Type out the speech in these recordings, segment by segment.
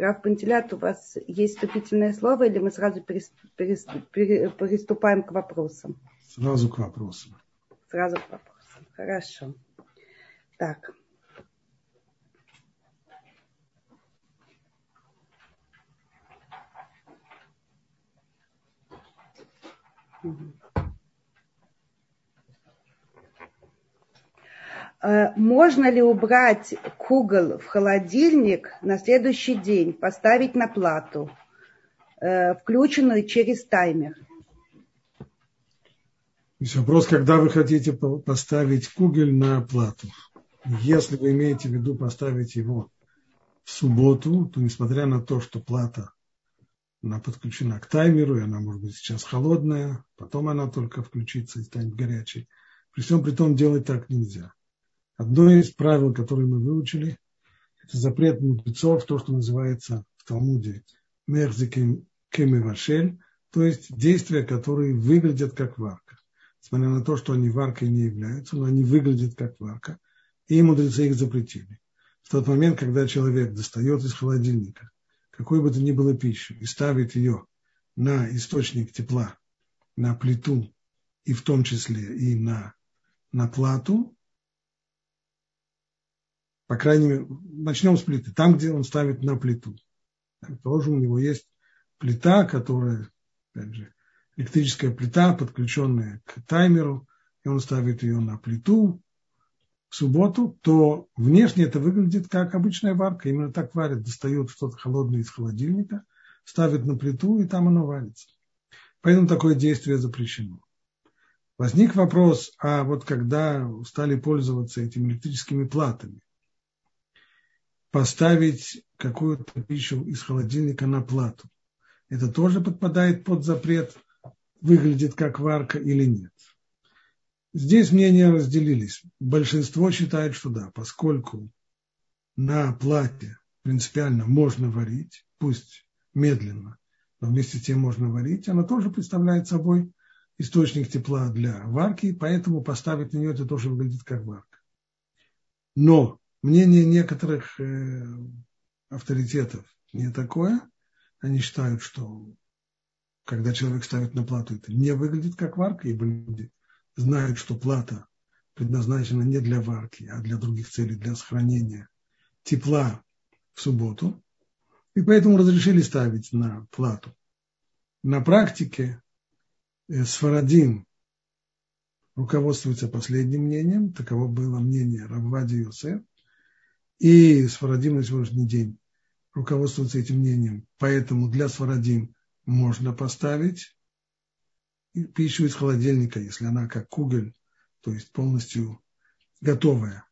Раф Пантелят, у вас есть вступительное слово или мы сразу приступаем к вопросам? Сразу к вопросам. Сразу к вопросам. Хорошо. Так. Э, можно ли убрать кугол в холодильник на следующий день, поставить на плату, э, включенную через таймер? Вопрос, когда вы хотите поставить кугель на плату. Если вы имеете в виду поставить его в субботу, то несмотря на то, что плата она подключена к таймеру, и она может быть сейчас холодная, потом она только включится и станет горячей. При всем при том делать так нельзя. Одно из правил, которые мы выучили, это запрет мудрецов, то, что называется в Талмуде мерзиким кемевашель, то есть действия, которые выглядят как варка. Несмотря на то, что они варкой не являются, но они выглядят как варка. И мудрецы их запретили. В тот момент, когда человек достает из холодильника какой бы то ни было пищу и ставит ее на источник тепла, на плиту и в том числе и на, на плату, по крайней мере, начнем с плиты. Там, где он ставит на плиту. Тоже у него есть плита, которая, опять же, электрическая плита, подключенная к таймеру, и он ставит ее на плиту в субботу, то внешне это выглядит как обычная варка. Именно так варят, достают что-то холодное из холодильника, ставят на плиту, и там оно варится. Поэтому такое действие запрещено. Возник вопрос, а вот когда стали пользоваться этими электрическими платами, поставить какую-то пищу из холодильника на плату. Это тоже подпадает под запрет, выглядит как варка или нет. Здесь мнения разделились. Большинство считает, что да, поскольку на плате принципиально можно варить, пусть медленно, но вместе с тем можно варить, она тоже представляет собой источник тепла для варки, поэтому поставить на нее это тоже выглядит как варка. Но Мнение некоторых э, авторитетов не такое. Они считают, что когда человек ставит на плату, это не выглядит как варка, ибо люди знают, что плата предназначена не для варки, а для других целей, для сохранения тепла в субботу. И поэтому разрешили ставить на плату. На практике э, Сфарадим руководствуется последним мнением, таково было мнение Раввади Йосеф, и Сфарадим на сегодняшний день руководствуются этим мнением. Поэтому для Сфарадим можно поставить пищу из холодильника, если она как кугель, то есть полностью готовая.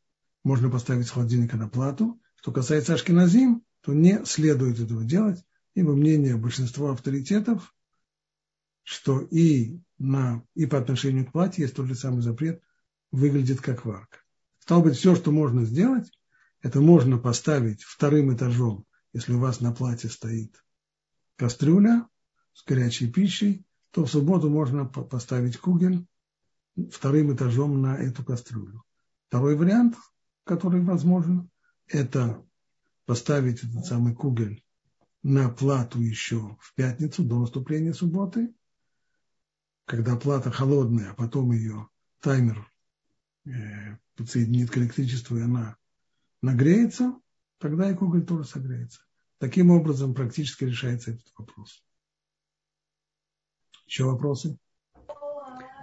Можно поставить с холодильника на плату. Что касается Ашкиназим, то не следует этого делать, ибо мнение большинства авторитетов, что и, на, и по отношению к платье есть тот же самый запрет, выглядит как варка. Стало быть, все, что можно сделать, это можно поставить вторым этажом, если у вас на платье стоит кастрюля с горячей пищей, то в субботу можно поставить кугель вторым этажом на эту кастрюлю. Второй вариант, который возможен, это поставить этот самый кугель на плату еще в пятницу до наступления субботы, когда плата холодная, а потом ее таймер э, подсоединит к электричеству, и она нагреется, тогда и куголь тоже согреется. Таким образом практически решается этот вопрос. Еще вопросы?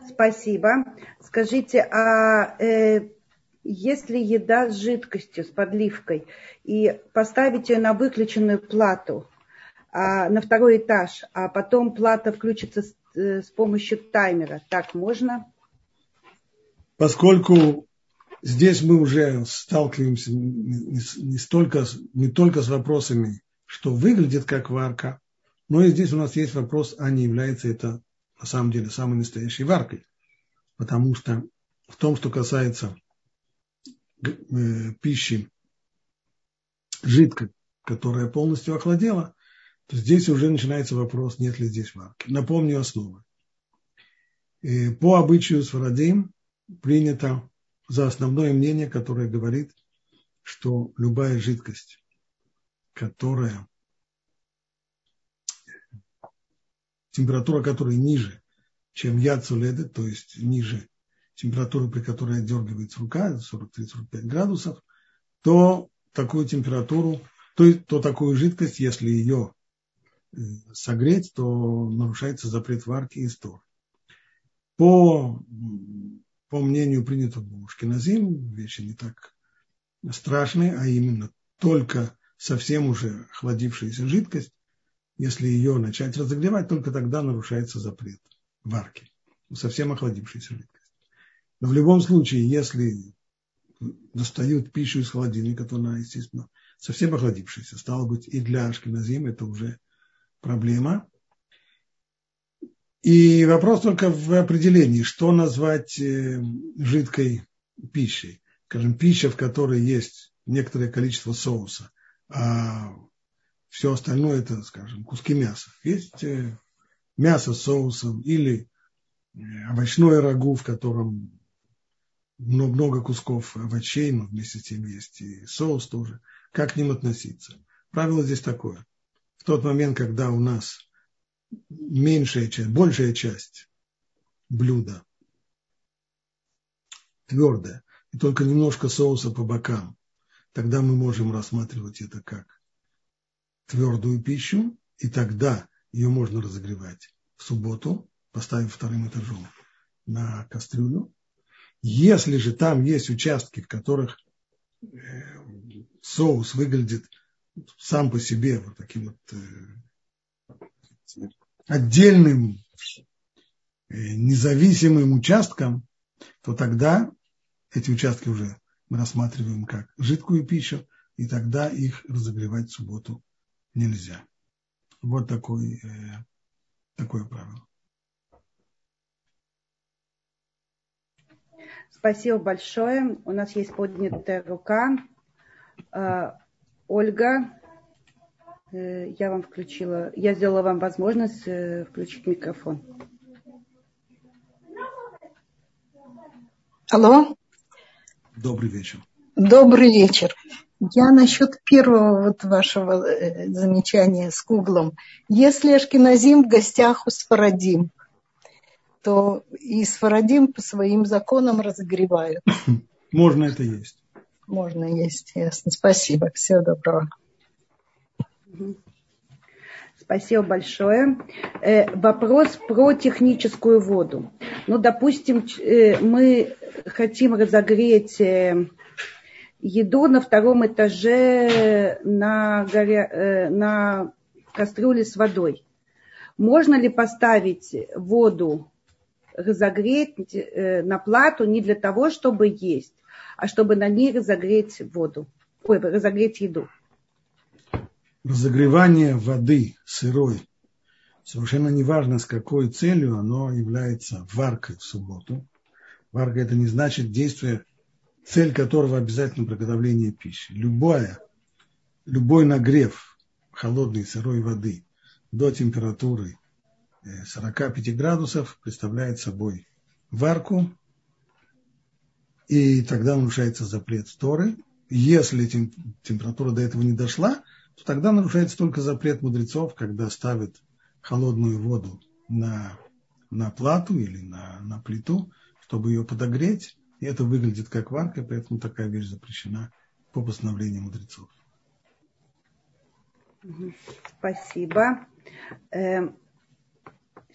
Спасибо. Скажите, а э, если еда с жидкостью, с подливкой, и поставить ее на выключенную плату а, на второй этаж, а потом плата включится с, э, с помощью таймера, так можно? Поскольку здесь мы уже сталкиваемся не, столько, не только с вопросами, что выглядит как варка, но и здесь у нас есть вопрос, а не является это на самом деле самой настоящей варкой. Потому что в том, что касается э, пищи жидкой, которая полностью охладела, то здесь уже начинается вопрос, нет ли здесь варки. Напомню основы. И по обычаю с принято за основное мнение, которое говорит, что любая жидкость, которая температура которой ниже, чем яд то есть ниже температуры, при которой отдергивается рука, 43-45 градусов, то такую температуру, то, то такую жидкость, если ее э, согреть, то нарушается запрет варки и стор. По по мнению принятого Ушкиназим, вещи не так страшные, а именно только совсем уже охладившаяся жидкость, если ее начать разогревать, только тогда нарушается запрет варки. Совсем охладившаяся жидкость. Но в любом случае, если достают пищу из холодильника, то она, естественно, совсем охладившаяся. Стало быть, и для ашкеназим это уже проблема. И вопрос только в определении, что назвать э, жидкой пищей. Скажем, пища, в которой есть некоторое количество соуса, а все остальное это, скажем, куски мяса. Есть э, мясо с соусом или э, овощное рагу, в котором много кусков овощей, но вместе с тем есть и соус тоже. Как к ним относиться? Правило здесь такое. В тот момент, когда у нас меньшая часть, большая часть блюда твердая, и только немножко соуса по бокам, тогда мы можем рассматривать это как твердую пищу, и тогда ее можно разогревать в субботу, поставив вторым этажом на кастрюлю, если же там есть участки, в которых э, соус выглядит сам по себе вот таким вот э, отдельным э, независимым участком, то тогда эти участки уже мы рассматриваем как жидкую пищу, и тогда их разогревать в субботу нельзя. Вот такой, такое правило. Спасибо большое. У нас есть поднятая рука. А, Ольга, э, я вам включила, я сделала вам возможность э, включить микрофон. Алло. Добрый вечер. Добрый вечер. Я насчет первого вот вашего э, замечания с Гуглом. Если Ашкиназим в гостях у Сфарадим, то и Сфарадим по своим законам разогревают. Можно это есть. Можно есть, ясно. Спасибо. Всего доброго. Спасибо большое. Э, вопрос про техническую воду. Ну, допустим, э, мы хотим разогреть э, еду на втором этаже на, горя... на кастрюле с водой. Можно ли поставить воду разогреть на плату не для того, чтобы есть, а чтобы на ней разогреть воду, ой, разогреть еду. Разогревание воды сырой, совершенно неважно с какой целью, оно является варкой в субботу. Варка это не значит действие, цель которого обязательно приготовление пищи. Любое, любой нагрев холодной сырой воды до температуры 45 градусов представляет собой варку, и тогда нарушается запрет Торы. Если температура до этого не дошла, то тогда нарушается только запрет мудрецов, когда ставят холодную воду на, на плату или на, на плиту, чтобы ее подогреть. И это выглядит как варка, поэтому такая вещь запрещена по постановлению мудрецов. Спасибо. Эм,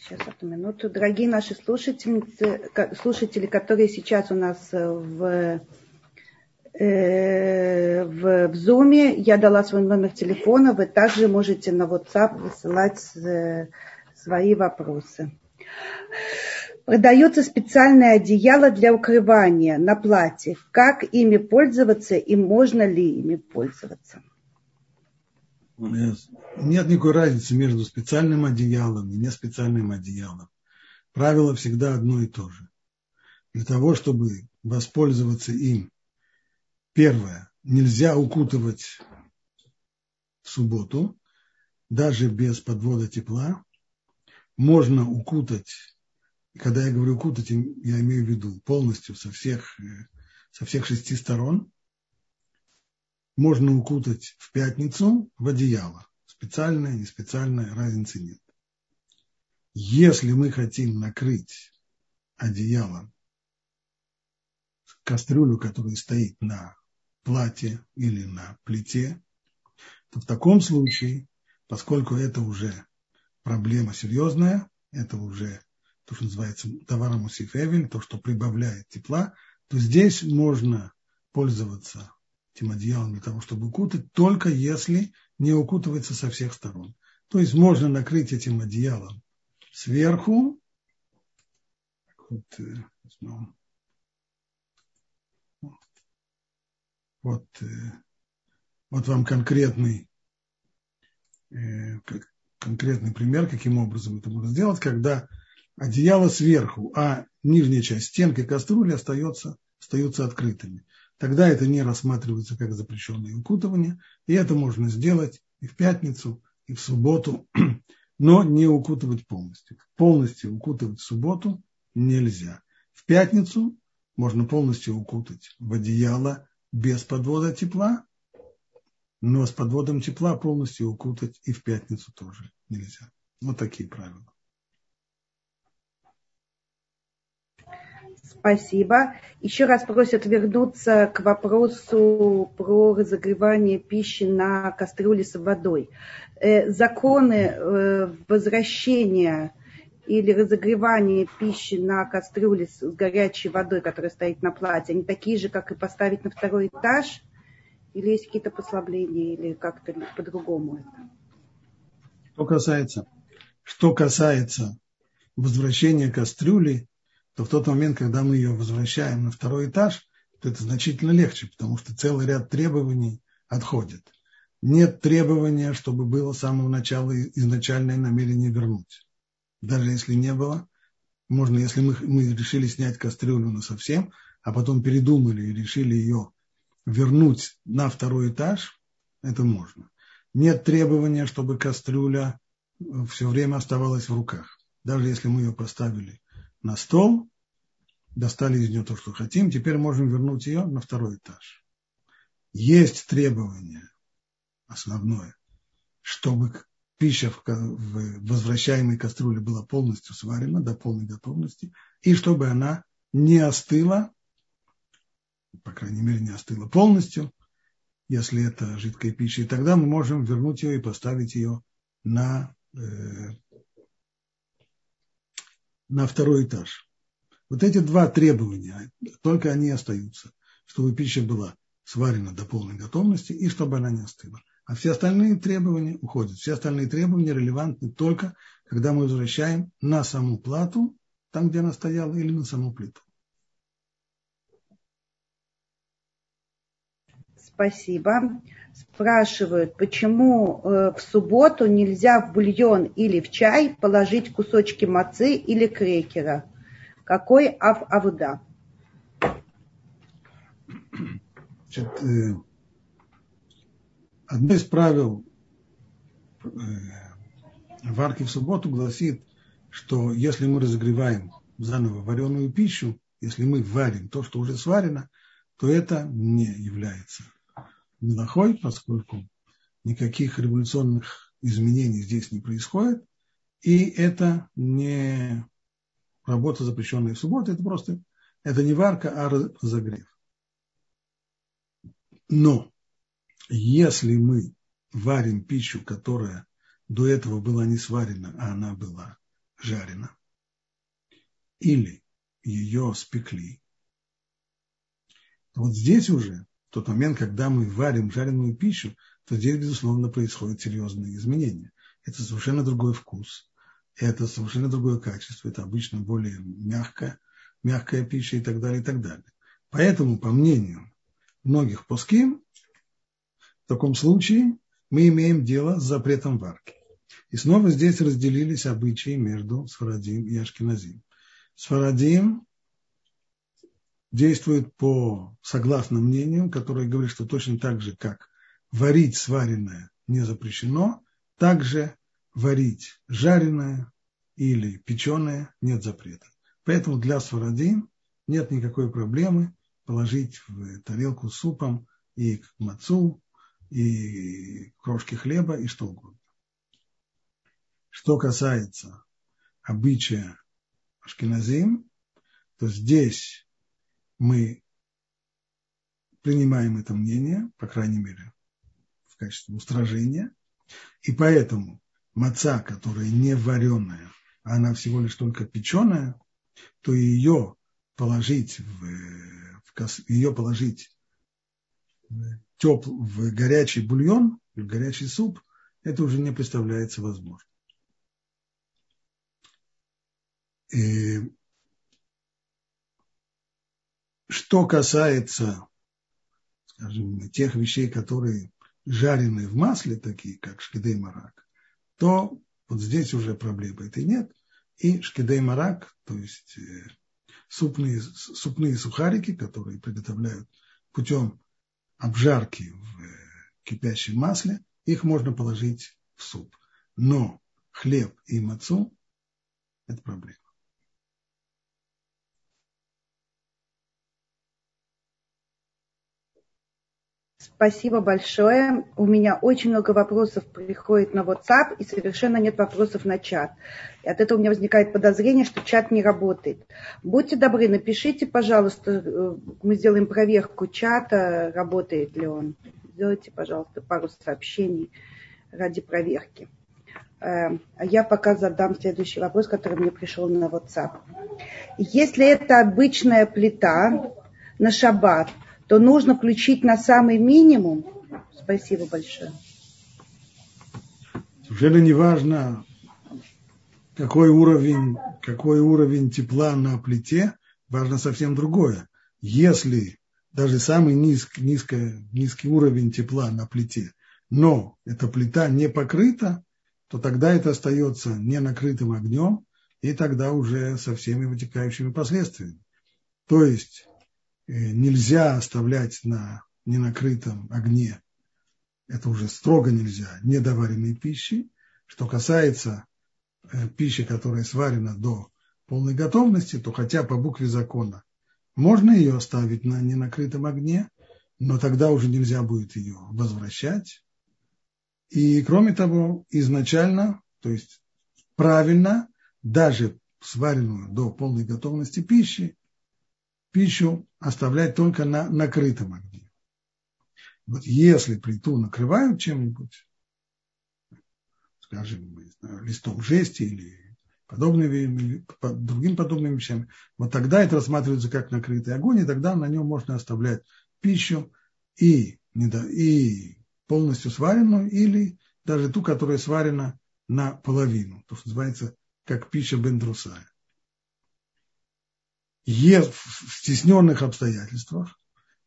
Сейчас, одну минуту. Дорогие наши слушательницы, слушатели, которые сейчас у нас в, э, в, в Zoom, я дала свой номер телефона, вы также можете на WhatsApp высылать э, свои вопросы. Продается специальное одеяло для укрывания на платье. Как ими пользоваться и можно ли ими пользоваться? Нет никакой разницы между специальным одеялом и неспециальным одеялом. Правило всегда одно и то же. Для того, чтобы воспользоваться им, первое, нельзя укутывать в субботу, даже без подвода тепла. Можно укутать, когда я говорю укутать, я имею в виду полностью со всех, э, со всех шести сторон можно укутать в пятницу в одеяло. Специальное, не специальное, разницы нет. Если мы хотим накрыть одеялом кастрюлю, которая стоит на платье или на плите, то в таком случае, поскольку это уже проблема серьезная, это уже то, что называется товаром усифевель, то, что прибавляет тепла, то здесь можно пользоваться этим одеялом для того, чтобы укутать, только если не укутывается со всех сторон. То есть можно накрыть этим одеялом сверху. Вот, вот, э, вот вам конкретный, э, конкретный пример, каким образом это можно сделать, когда одеяло сверху, а нижняя часть стенки кастрюли остается, остаются открытыми. Тогда это не рассматривается как запрещенное укутывание, и это можно сделать и в пятницу, и в субботу, но не укутывать полностью. Полностью укутывать в субботу нельзя. В пятницу можно полностью укутать в одеяло без подвода тепла, но с подводом тепла полностью укутать и в пятницу тоже нельзя. Вот такие правила. Спасибо. Еще раз просят вернуться к вопросу про разогревание пищи на кастрюле с водой. Э, законы э, возвращения или разогревания пищи на кастрюле с горячей водой, которая стоит на платье, они такие же, как и поставить на второй этаж? Или есть какие-то послабления, или как-то по-другому это? Что касается, что касается возвращения кастрюли, то в тот момент, когда мы ее возвращаем на второй этаж, то это значительно легче, потому что целый ряд требований отходит. Нет требования, чтобы было с самого начала изначальное намерение вернуть. Даже если не было, можно, если мы, мы решили снять кастрюлю на совсем, а потом передумали и решили ее вернуть на второй этаж, это можно. Нет требования, чтобы кастрюля все время оставалась в руках. Даже если мы ее поставили на стол, достали из нее то, что хотим, теперь можем вернуть ее на второй этаж. Есть требование основное, чтобы пища в возвращаемой кастрюле была полностью сварена до полной готовности, и чтобы она не остыла, по крайней мере, не остыла полностью, если это жидкая пища, и тогда мы можем вернуть ее и поставить ее на э, на второй этаж. Вот эти два требования, только они остаются, чтобы пища была сварена до полной готовности и чтобы она не остыла. А все остальные требования уходят. Все остальные требования релевантны только, когда мы возвращаем на саму плату, там, где она стояла, или на саму плиту. Спасибо. Спрашивают, почему э, в субботу нельзя в бульон или в чай положить кусочки мацы или крекера? Какой ав авда? Значит, э, одно из правил э, варки в субботу гласит, что если мы разогреваем заново вареную пищу, если мы варим то, что уже сварено, то это не является Мелахой, поскольку никаких революционных изменений здесь не происходит, и это не работа, запрещенная в субботу, это просто, это не варка, а разогрев. Но если мы варим пищу, которая до этого была не сварена, а она была жарена, или ее спекли, вот здесь уже в тот момент, когда мы варим жареную пищу, то здесь, безусловно, происходят серьезные изменения. Это совершенно другой вкус, это совершенно другое качество, это обычно более мягкая, мягкая пища и так далее, и так далее. Поэтому, по мнению многих поским, в таком случае мы имеем дело с запретом варки. И снова здесь разделились обычаи между Сфарадим и Ашкиназим. Сфарадим действует по согласно мнению, которое говорит, что точно так же, как варить сваренное не запрещено, также варить жареное или печеное нет запрета. Поэтому для сварадим нет никакой проблемы положить в тарелку с супом и мацу, и крошки хлеба, и что угодно. Что касается обычая Ашкеназим, то здесь мы принимаем это мнение, по крайней мере, в качестве устражения. И поэтому маца, которая не вареная, а она всего лишь только печеная, то ее положить в, в ее положить в, теп, в горячий бульон, в горячий суп, это уже не представляется возможным. И что касается, скажем, тех вещей, которые жарены в масле, такие как шкидей марак, то вот здесь уже проблемы этой нет. И шкидей марак, то есть э, супные, супные сухарики, которые приготовляют путем обжарки в э, кипящем масле, их можно положить в суп. Но хлеб и мацу – это проблема. Спасибо большое. У меня очень много вопросов приходит на WhatsApp, и совершенно нет вопросов на чат. И от этого у меня возникает подозрение, что чат не работает. Будьте добры, напишите, пожалуйста, э, мы сделаем проверку чата, работает ли он. Сделайте, пожалуйста, пару сообщений ради проверки. Э, а я пока задам следующий вопрос, который мне пришел на WhatsApp. Если это обычная плита на шаббат, то нужно включить на самый минимум. Спасибо большое. Совершенно не важно, какой уровень, какой уровень тепла на плите, важно совсем другое. Если даже самый низк, низко, низкий уровень тепла на плите, но эта плита не покрыта, то тогда это остается не накрытым огнем, и тогда уже со всеми вытекающими последствиями. То есть нельзя оставлять на ненакрытом огне, это уже строго нельзя, недоваренной пищи. Что касается э, пищи, которая сварена до полной готовности, то хотя по букве закона можно ее оставить на ненакрытом огне, но тогда уже нельзя будет ее возвращать. И кроме того, изначально, то есть правильно, даже сваренную до полной готовности пищи, пищу оставлять только на накрытом огне. Вот если плиту накрывают чем-нибудь, скажем, листом жести или подобными, другим подобными вещами, вот тогда это рассматривается как накрытый огонь, и тогда на нем можно оставлять пищу и, и полностью сваренную, или даже ту, которая сварена наполовину, то, что называется как пища бендрусая в стесненных обстоятельствах,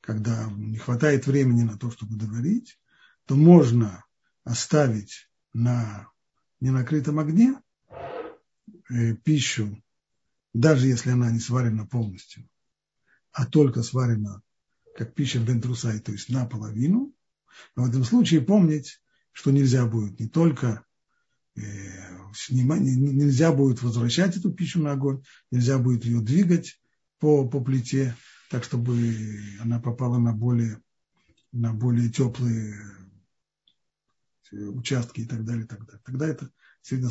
когда не хватает времени на то, чтобы договорить, то можно оставить на ненакрытом огне э, пищу, даже если она не сварена полностью, а только сварена как пища бентрусай, то есть наполовину. Но в этом случае помнить, что нельзя будет не только э, нельзя будет возвращать эту пищу на огонь, нельзя будет ее двигать, по, по плите, так чтобы она попала на более, на более теплые участки и так далее, и так далее. Тогда это всегда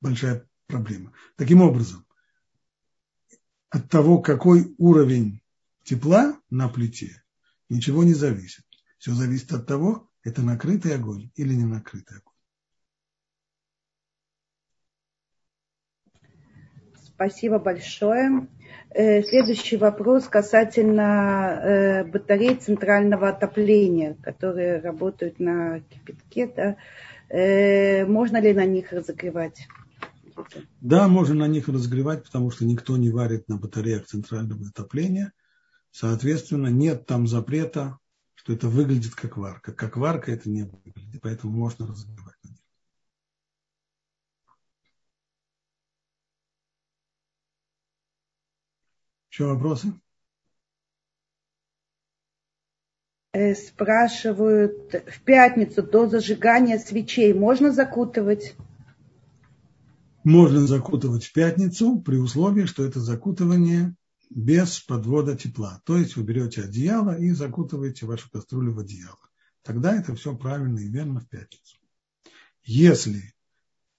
большая проблема. Таким образом, от того, какой уровень тепла на плите, ничего не зависит. Все зависит от того, это накрытый огонь или не накрытый огонь. Спасибо большое. Э, следующий вопрос касательно э, батарей центрального отопления, которые работают на кипятке. Да? Э, можно ли на них разогревать? Да, можно на них разогревать, потому что никто не варит на батареях центрального отопления. Соответственно, нет там запрета, что это выглядит как варка. Как варка это не выглядит, поэтому можно разогревать. Еще вопросы? Э, спрашивают, в пятницу до зажигания свечей можно закутывать? Можно закутывать в пятницу при условии, что это закутывание без подвода тепла. То есть вы берете одеяло и закутываете вашу кастрюлю в одеяло. Тогда это все правильно и верно в пятницу. Если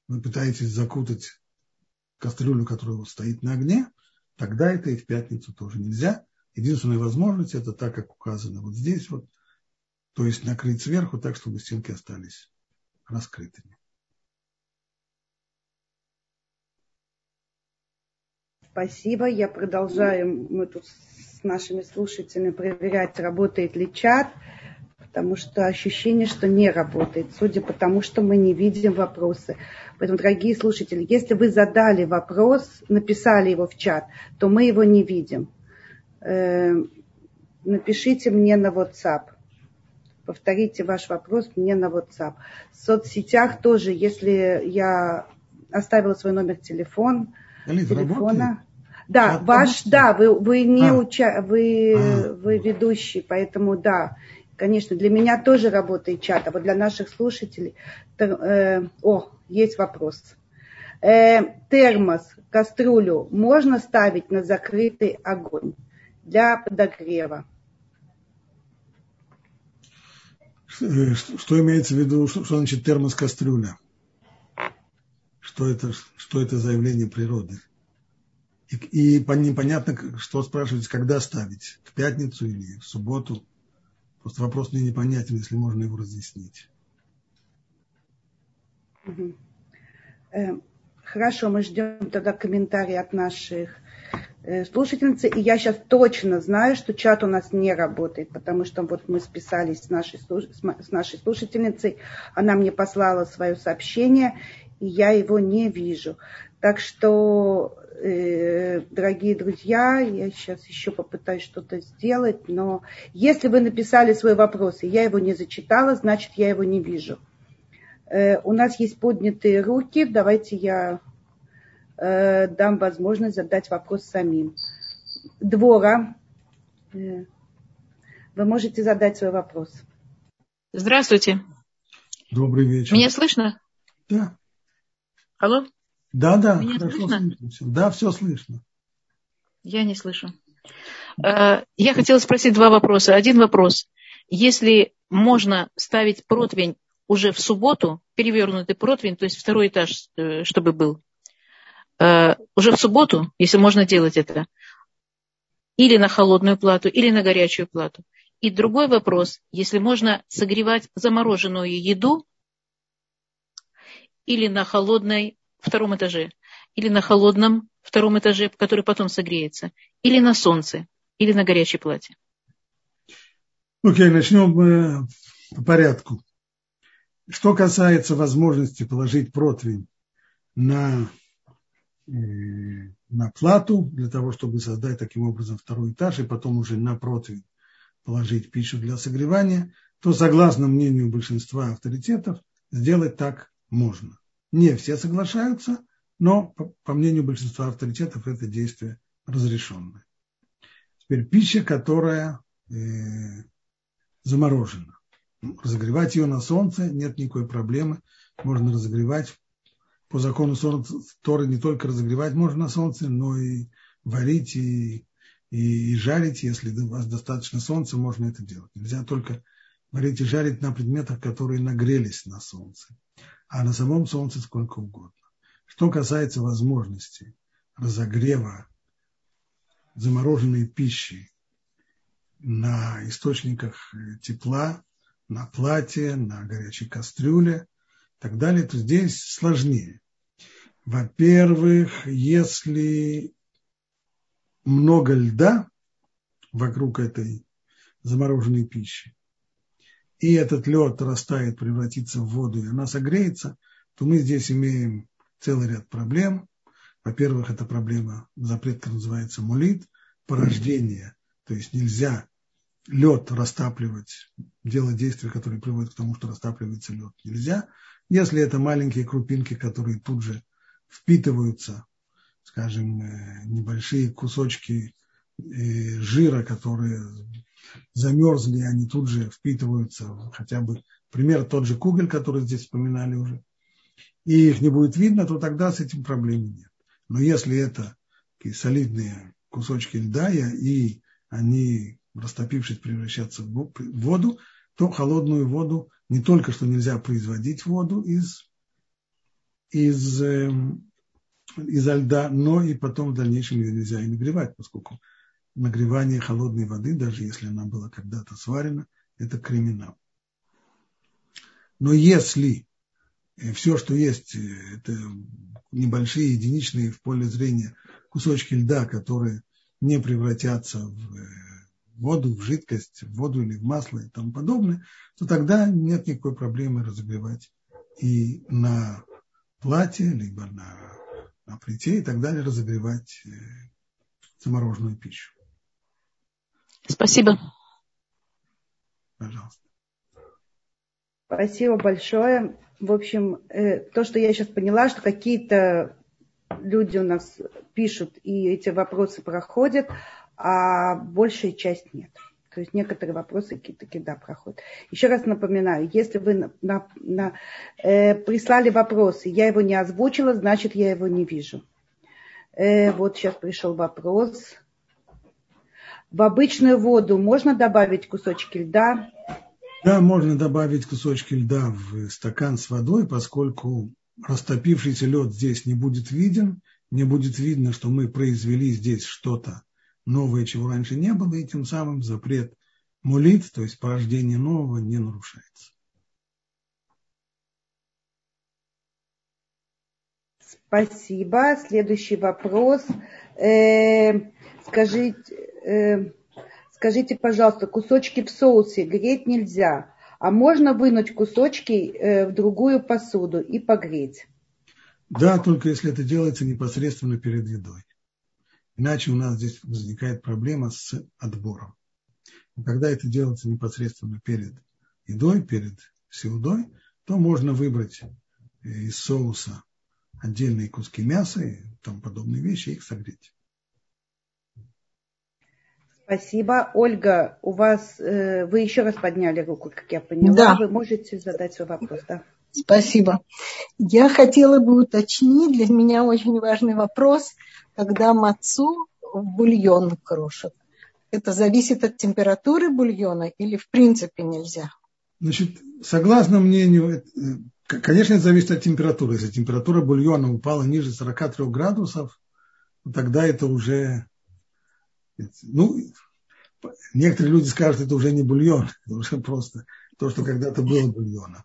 вы пытаетесь закутать кастрюлю, которая стоит на огне, тогда это и в пятницу тоже нельзя. Единственная возможность это так, как указано вот здесь вот, то есть накрыть сверху так, чтобы стенки остались раскрытыми. Спасибо. Я продолжаю. Мы тут с нашими слушателями проверять, работает ли чат, потому что ощущение, что не работает, судя по тому, что мы не видим вопросы. Поэтому, дорогие слушатели, если вы задали вопрос, написали его в чат, то мы его не видим. Э, напишите мне на WhatsApp. Повторите ваш вопрос мне на WhatsApp. В соцсетях тоже, если я оставила свой номер телефона, Галит, телефона. Работает? Да, а, ваш, да, вы, вы не а. уча, вы, а. вы ведущий, поэтому да, конечно, для меня тоже работает чат, а вот для наших слушателей, э, о, есть вопрос. Э, термос, кастрюлю можно ставить на закрытый огонь для подогрева? Э, что имеется в виду, что, что значит термос-кастрюля? Что это, что это за явление природы? И, и непонятно, что спрашивать, когда ставить, в пятницу или в субботу. Просто вопрос мне непонятен, если можно его разъяснить. Эм, хорошо, мы ждем тогда комментарии от наших э, слушательницы. И я сейчас точно знаю, что чат у нас не работает, потому что вот мы списались с нашей, с нашей слушательницей. Она мне послала свое сообщение, и я его не вижу. Так что, э, дорогие друзья, я сейчас еще попытаюсь что-то сделать, но если вы написали свой вопрос, и я его не зачитала, значит, я его не вижу. Э, у нас есть поднятые руки, давайте я э, дам возможность задать вопрос самим. Двора, вы можете задать свой вопрос. Здравствуйте. Добрый вечер. Меня слышно? Да. Алло? Да, да, Меня хорошо слышно? слышно. Да, все слышно. Я не слышу. Э, я хотела спросить два вопроса. Один вопрос. Если можно ставить противень уже в субботу, перевернутый противень, то есть второй этаж, э, чтобы был, э, уже в субботу, если можно делать это, или на холодную плату, или на горячую плату. И другой вопрос, если можно согревать замороженную еду или на холодной втором этаже, или на холодном втором этаже, который потом согреется, или на солнце, или на горячей плате. Окей, okay, начнем э, по порядку. Что касается возможности положить противень на, э, на плату, для того, чтобы создать таким образом второй этаж, и потом уже на противень положить пищу для согревания, то, согласно мнению большинства авторитетов, сделать так можно. Не все соглашаются, но, по, мнению большинства авторитетов, это действие разрешенное. Теперь пища, которая э, заморожена. Разогревать ее на солнце нет никакой проблемы. Можно разогревать. По закону Торы не только разогревать можно на солнце, но и варить и, и, и жарить. Если у вас достаточно солнца, можно это делать. Нельзя только варить и жарить на предметах, которые нагрелись на солнце а на самом Солнце сколько угодно. Что касается возможности разогрева замороженной пищи на источниках тепла, на платье, на горячей кастрюле и так далее, то здесь сложнее. Во-первых, если много льда вокруг этой замороженной пищи, и этот лед растает, превратится в воду, и она согреется, то мы здесь имеем целый ряд проблем. Во-первых, эта проблема, запретка называется мулит, порождение. То есть нельзя лед растапливать, делать действия, которые приводят к тому, что растапливается лед. Нельзя. Если это маленькие крупинки, которые тут же впитываются, скажем, э, небольшие кусочки э, жира, которые замерзли, они тут же впитываются, хотя бы, пример тот же кугель, который здесь вспоминали уже, и их не будет видно, то тогда с этим проблем нет. Но если это такие солидные кусочки льда, и они, растопившись, превращаются в воду, то холодную воду не только что нельзя производить воду из, из э, изо льда, но и потом в дальнейшем ее нельзя и нагревать, поскольку нагревание холодной воды, даже если она была когда-то сварена, это криминал. Но если э, все, что есть, э, это небольшие единичные в поле зрения кусочки льда, которые не превратятся в э, воду, в жидкость, в воду или в масло и тому подобное, то тогда нет никакой проблемы разогревать и на платье, либо на, на плите и так далее разогревать замороженную пищу. Спасибо. Пожалуйста. Спасибо большое. В общем, э, то, что я сейчас поняла, что какие-то люди у нас пишут, и эти вопросы проходят, а большая часть нет. То есть некоторые вопросы таки да проходят. Еще раз напоминаю, если вы на, на, на, э, прислали вопросы, я его не озвучила, значит я его не вижу. Э, вот сейчас пришел вопрос. В обычную воду можно добавить кусочки льда? Да, можно добавить кусочки льда в стакан с водой, поскольку растопившийся лед здесь не будет виден, не будет видно, что мы произвели здесь что-то новое, чего раньше не было, и тем самым запрет мулит, то есть порождение нового, не нарушается. Спасибо. Следующий вопрос. Э, скажите, э, скажите, пожалуйста, кусочки в соусе греть нельзя, а можно вынуть кусочки э, в другую посуду и погреть? Да, только если это делается непосредственно перед едой. Иначе у нас здесь возникает проблема с отбором. когда это делается непосредственно перед едой, перед сеудой, то можно выбрать из соуса отдельные куски мяса и тому подобные вещи, их согреть. Спасибо. Ольга, у вас, э, вы еще раз подняли руку, как я поняла. Да. Вы можете задать свой вопрос, да? Спасибо. Я хотела бы уточнить, для меня очень важный вопрос, когда мацу в бульон крошат. Это зависит от температуры бульона или в принципе нельзя? Значит, согласно мнению, э, конечно, это зависит от температуры. Если температура бульона упала ниже 43 градусов, тогда это уже ну, некоторые люди скажут, это уже не бульон, это уже просто то, что когда-то было бульоном.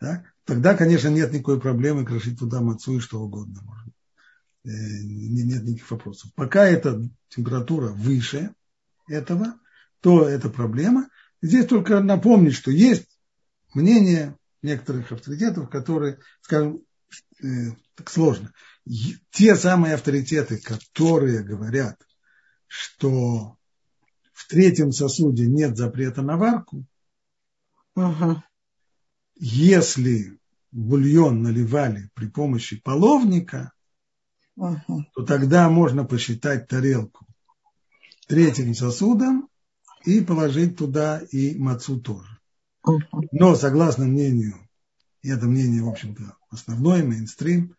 Да? Тогда, конечно, нет никакой проблемы крошить туда мацу и что угодно. Можно. Э, нет никаких вопросов. Пока эта температура выше этого, то это проблема. Здесь только напомнить, что есть мнение некоторых авторитетов, которые, скажем, э, так сложно. Те самые авторитеты, которые говорят, что в третьем сосуде нет запрета на варку, угу. если бульон наливали при помощи половника, угу. то тогда можно посчитать тарелку третьим сосудом и положить туда и мацу тоже. Угу. Но согласно мнению, и это мнение, в общем-то, основное, мейнстрим,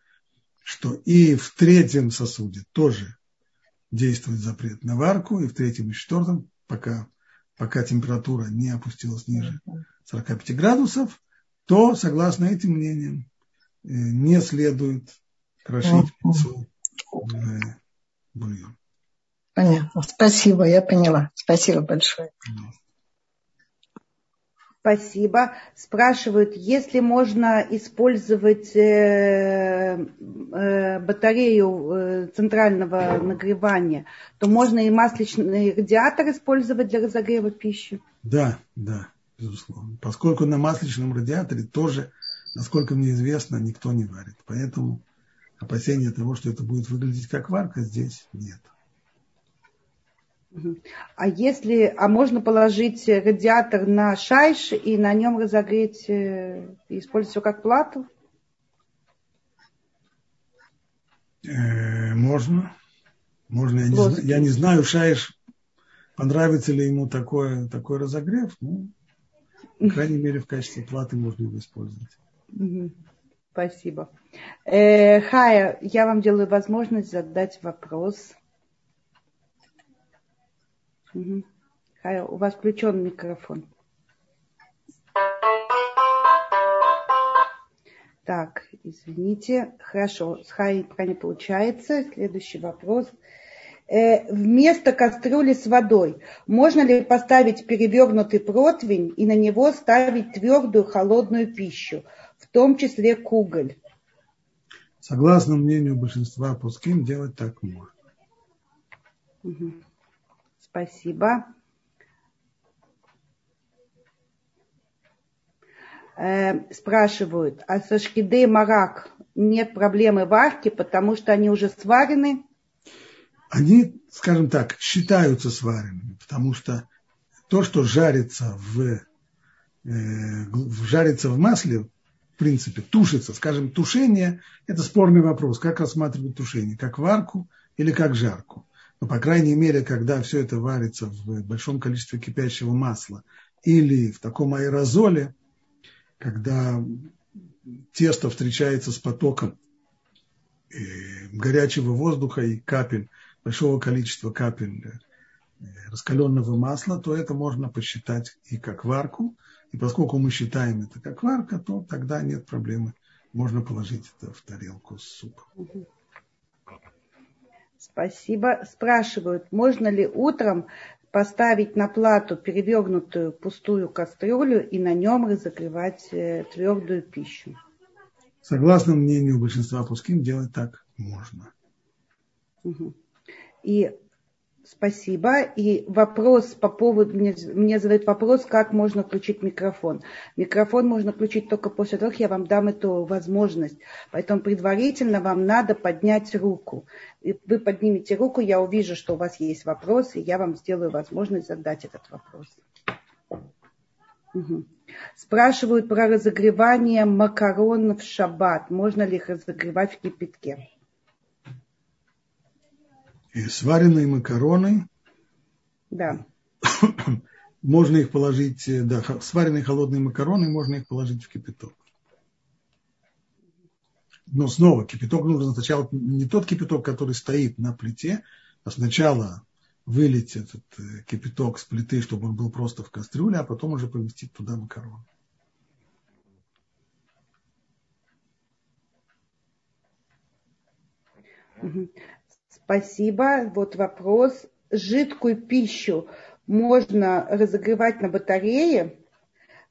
что и в третьем сосуде тоже действует запрет на варку, и в третьем и четвертом, пока, пока температура не опустилась ниже 45 градусов, то, согласно этим мнениям, э, не следует крошить пиццу в бульон. Понятно. Спасибо, я поняла. Спасибо большое. Спасибо. Спрашивают, если можно использовать э, э, батарею э, центрального нагревания, то можно и масличный радиатор использовать для разогрева пищи? Да, да, безусловно. Поскольку на масличном радиаторе тоже, насколько мне известно, никто не варит. Поэтому опасения того, что это будет выглядеть как варка, здесь нет. А если, а можно положить радиатор на шайш и на нем разогреть, э, использовать его как плату? Э, можно. Можно. Я не, я не знаю, шайш, понравится ли ему такой, такой разогрев. Ну, по крайней мере, в качестве платы можно его использовать. Спасибо. Э, Хая, я вам делаю возможность задать вопрос. Угу. Хая, у вас включен микрофон. Так, извините. Хорошо, с Хай пока не получается. Следующий вопрос. Э, вместо кастрюли с водой можно ли поставить перевернутый противень и на него ставить твердую холодную пищу, в том числе куголь? Согласно мнению большинства пускин, делать так можно. Угу. Спасибо. Э, спрашивают, а со шкиды марак нет проблемы варки, потому что они уже сварены? Они, скажем так, считаются сваренными, потому что то, что жарится в, э, жарится в масле, в принципе, тушится, скажем, тушение – это спорный вопрос, как рассматривать тушение, как варку или как жарку. Но, по крайней мере, когда все это варится в большом количестве кипящего масла или в таком аэрозоле, когда тесто встречается с потоком э, горячего воздуха и капель, большого количества капель э, раскаленного масла, то это можно посчитать и как варку. И поскольку мы считаем это как варка, то тогда нет проблемы. Можно положить это в тарелку с супом. Спасибо. Спрашивают, можно ли утром поставить на плату перевернутую пустую кастрюлю и на нем разогревать э, твердую пищу. Согласно мнению большинства пуским, делать так можно. И Спасибо. И вопрос по поводу, мне, мне задают вопрос, как можно включить микрофон. Микрофон можно включить только после того, как я вам дам эту возможность. Поэтому предварительно вам надо поднять руку. И вы поднимете руку, я увижу, что у вас есть вопрос, и я вам сделаю возможность задать этот вопрос. Угу. Спрашивают про разогревание макарон в шаббат. Можно ли их разогревать в кипятке? И сваренные макароны. Да. Можно их положить, э, да, сваренные холодные макароны, можно их положить в кипяток. Но снова кипяток нужно сначала не тот кипяток, который стоит на плите, а сначала вылить этот э, кипяток с плиты, чтобы он был просто в кастрюле, а потом уже поместить туда макароны. Спасибо. Вот вопрос. Жидкую пищу можно разогревать на батарее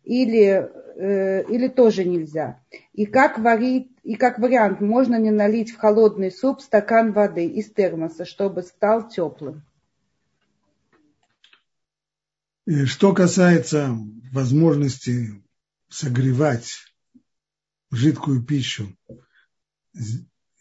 или, э, или тоже нельзя? И как, варить, и как вариант, можно не налить в холодный суп стакан воды из термоса, чтобы стал теплым? Что касается возможности согревать жидкую пищу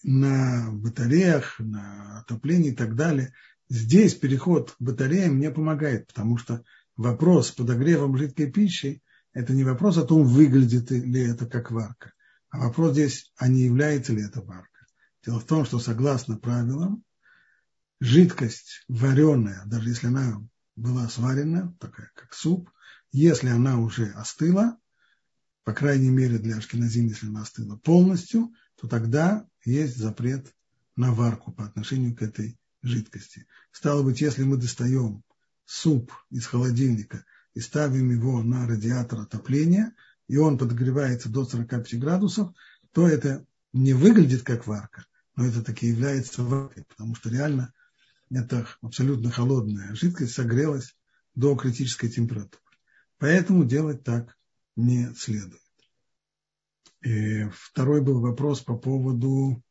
на батареях, на отоплении и так далее. Здесь переход к батареям не помогает, потому что вопрос с подогревом жидкой пищи – это не вопрос о том, выглядит ли это как варка, а вопрос здесь, а не является ли это варка. Дело в том, что согласно правилам, жидкость вареная, даже если она была сварена, такая как суп, если она уже остыла, по крайней мере для ашкеназим, если она остыла полностью, то тогда есть запрет на варку по отношению к этой жидкости. Стало быть, если мы достаем суп из холодильника и ставим его на радиатор отопления, и он подогревается до 45 градусов, то это не выглядит как варка, но это таки является варкой, потому что реально это абсолютно холодная жидкость согрелась до критической температуры. Поэтому делать так не следует. И второй был вопрос по поводу,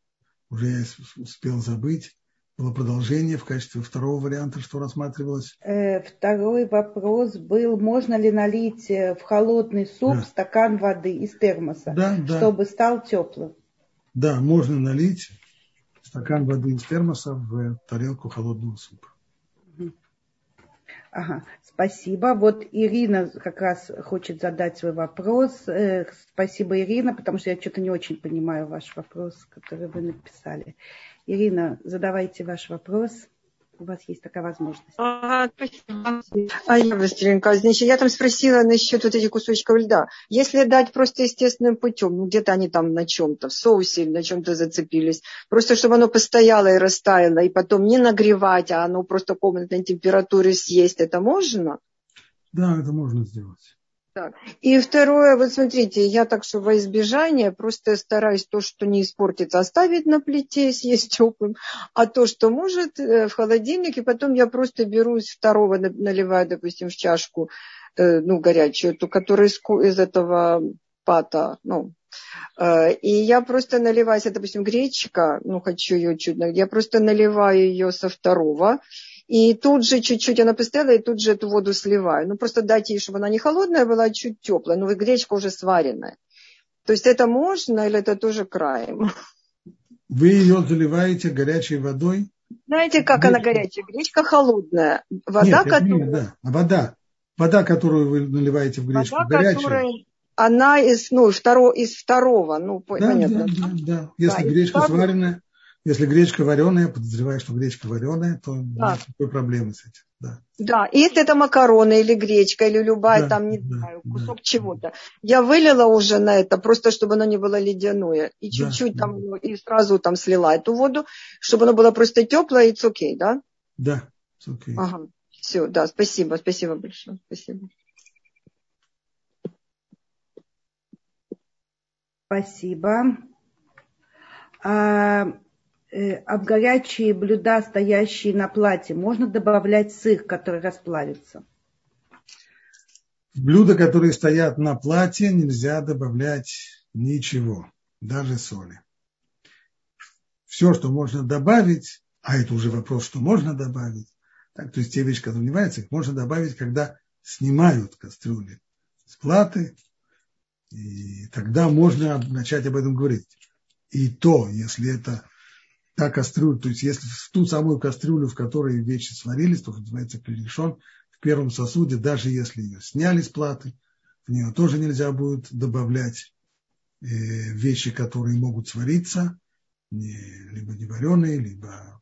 уже я успел забыть, было продолжение в качестве второго варианта, что рассматривалось? Э, второй вопрос был, можно ли налить э, в холодный суп да. стакан воды из термоса, да, да. чтобы стал теплым? Да, можно налить стакан воды из термоса в тарелку холодного супа. Ага, спасибо. Вот Ирина как раз хочет задать свой вопрос. Э, спасибо, Ирина, потому что я что-то не очень понимаю ваш вопрос, который вы написали. Ирина, задавайте ваш вопрос у вас есть такая возможность. А, спасибо. А я быстренько. Значит, я там спросила насчет вот этих кусочков льда. Если дать просто естественным путем, ну где-то они там на чем-то, в соусе или на чем-то зацепились, просто чтобы оно постояло и растаяло, и потом не нагревать, а оно просто комнатной температуре съесть, это можно? Да, это можно сделать. Так. И второе, вот смотрите, я так что во избежание просто стараюсь то, что не испортится, оставить на плите, съесть теплым, а то, что может, э, в холодильнике, потом я просто беру из второго, наливаю, допустим, в чашку, э, ну, горячую, ту, которая из, этого пата, ну, э, и я просто наливаю, если, допустим, гречка, ну, хочу ее чуть, я просто наливаю ее со второго, и тут же чуть-чуть она постояла, и тут же эту воду сливаю. Ну, просто дать ей, чтобы она не холодная была, а чуть теплая. Ну, и гречка уже сваренная. То есть это можно или это тоже краем? Вы ее заливаете горячей водой? Знаете, как Гречка. она горячая? Гречка холодная. Вода, нет, которая... Нет, да. А вода. Вода, которую вы наливаете в гречку, вода, горячая. Которая... Она из, ну, второ, из второго, ну, да, понятно. Да, да, да. Если да, гречка сваренная, если гречка вареная, подозреваю, что гречка вареная, то да. нет никакой проблемы с этим. Да. да, если это макароны или гречка, или любая да, там, не да, знаю, кусок да, чего-то. Я вылила уже на это, просто чтобы оно не было ледяное. И чуть-чуть да, там, да. и сразу там слила эту воду, чтобы оно было просто теплое, и it's okay, да? Да, it's okay. Ага. Все, да, спасибо, спасибо большое. Спасибо. Спасибо. Э, об горячие блюда, стоящие на плате, можно добавлять сыр, который расплавится? В блюда, которые стоят на плате, нельзя добавлять ничего, даже соли. Все, что можно добавить, а это уже вопрос, что можно добавить, так, то есть те вещи, которые вливаются, их можно добавить, когда снимают кастрюли с платы, и тогда можно начать об этом говорить. И то, если это та кастрюля, то есть если в ту самую кастрюлю, в которой вещи сварились, то называется клерешон, в первом сосуде, даже если ее сняли с платы, в нее тоже нельзя будет добавлять э, вещи, которые могут свариться, не, либо не вареные, либо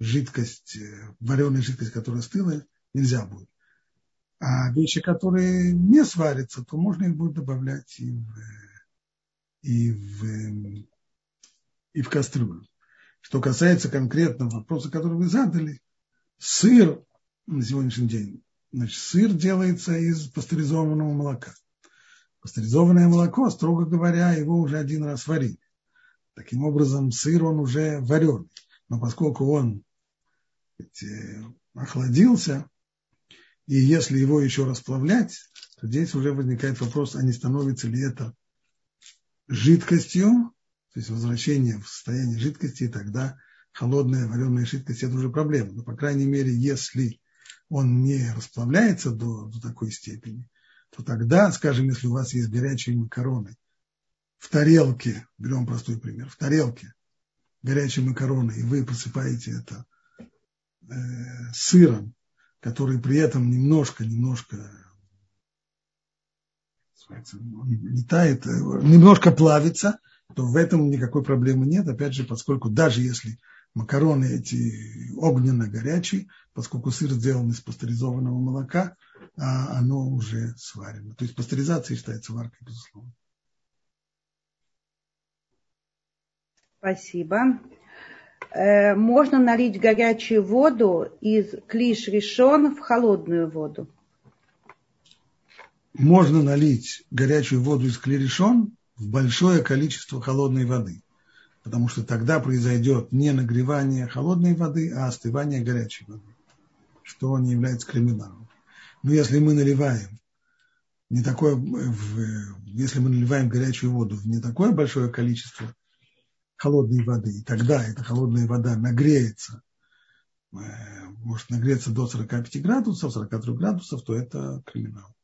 жидкость, э, вареная жидкость, которая стыла, нельзя будет. А вещи, которые не сварятся, то можно их будет добавлять и в, и в и в кастрюлю. Что касается конкретного вопроса, который вы задали, сыр на сегодняшний день, значит, сыр делается из пастеризованного молока. Пастеризованное молоко, строго говоря, его уже один раз варили. Таким образом, сыр, он уже вареный. Но поскольку он охладился, и если его еще расплавлять, то здесь уже возникает вопрос, а не становится ли это жидкостью, то есть возвращение в состояние жидкости, и тогда холодная вареная жидкость – это уже проблема. Но, по крайней мере, если он не расплавляется до, до такой степени, то тогда, скажем, если у вас есть горячие макароны в тарелке, берем простой пример, в тарелке горячие макароны, и вы посыпаете это э, сыром, который при этом немножко, немножко не тает, э, немножко плавится, то в этом никакой проблемы нет. Опять же, поскольку даже если макароны эти огненно-горячие, поскольку сыр сделан из пастеризованного молока, а оно уже сварено. То есть пастеризация считается варкой, безусловно. Спасибо. Э, можно налить горячую воду из клиш решен в холодную воду? Можно налить горячую воду из клерешон в большое количество холодной воды, потому что тогда произойдет не нагревание холодной воды, а остывание горячей воды, что не является криминалом. Но если мы наливаем не такое, в, если мы наливаем горячую воду в не такое большое количество холодной воды, и тогда эта холодная вода нагреется, э, может нагреться до 45 градусов, 43 градусов, то это криминал.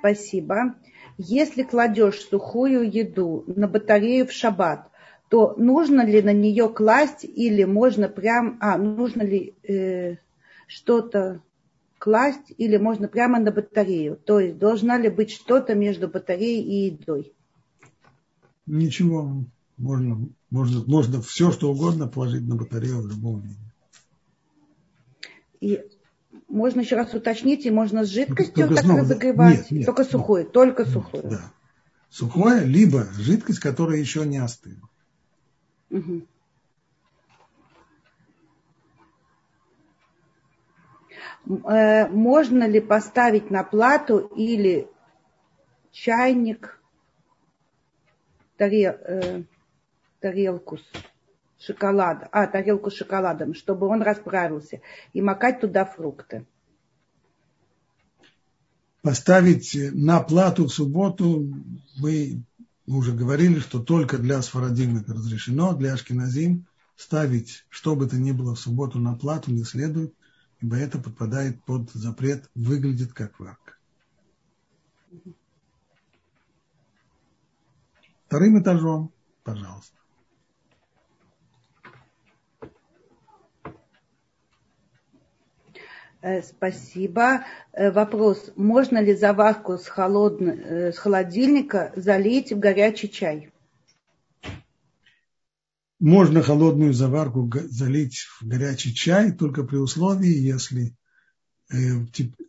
Спасибо. Если кладешь сухую еду на батарею в шаббат, то нужно ли на нее класть или можно прям, а нужно ли э, что-то класть или можно прямо на батарею? То есть должна ли быть что-то между батареей и едой? Ничего, можно, можно, можно все что угодно положить на батарею в любом виде. И можно еще раз уточнить, и можно с жидкостью только так снова, разогревать? Нет, нет, только сухое, нет, только сухое. Да. Сухое, либо жидкость, которая еще не остыла. Угу. Можно ли поставить на плату или чайник, тарел, э, тарелку с шоколада, а, тарелку с шоколадом, чтобы он расправился, и макать туда фрукты. Поставить на плату в субботу мы уже говорили, что только для сфарадим это разрешено, для ашкеназим ставить что бы то ни было в субботу на плату не следует, ибо это подпадает под запрет, выглядит как варка. Вторым этажом, пожалуйста. Спасибо. Э, вопрос. Можно ли заварку с, холодно, э, с холодильника залить в горячий чай? Можно холодную заварку залить в горячий чай только при условии, если,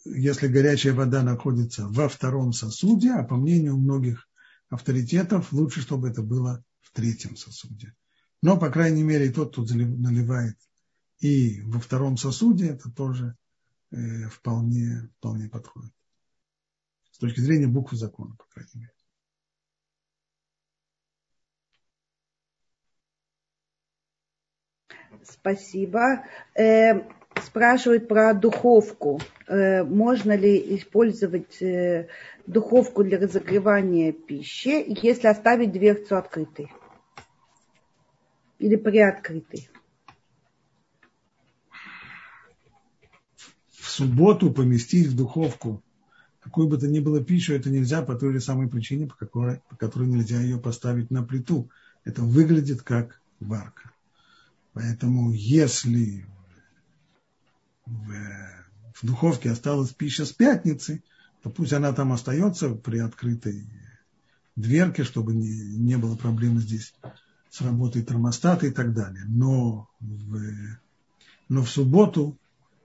если горячая вода находится во втором сосуде, а по мнению многих авторитетов, лучше, чтобы это было в третьем сосуде. Но, по крайней мере, тот, кто наливает и во втором сосуде, это тоже Э, вполне, вполне подходит. С точки зрения буквы закона, по крайней мере. Спасибо. Э, спрашивают про духовку. Э, можно ли использовать э, духовку для разогревания пищи, если оставить дверцу открытой? Или приоткрытой? Субботу поместить в духовку какую бы то ни было пищу, это нельзя по той же самой причине, по которой, по которой нельзя ее поставить на плиту. Это выглядит как варка. Поэтому если в, в духовке осталась пища с пятницы, то пусть она там остается при открытой дверке, чтобы не, не было проблем здесь с работой термостата и так далее. Но в, но в субботу